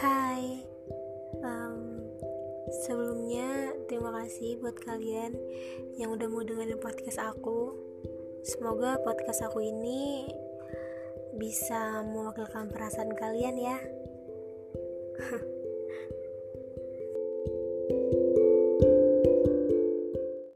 Hai. Um, Sebelumnya terima kasih buat kalian yang udah mau dengerin podcast aku. Semoga podcast aku ini bisa mewakilkan perasaan kalian ya. Thank you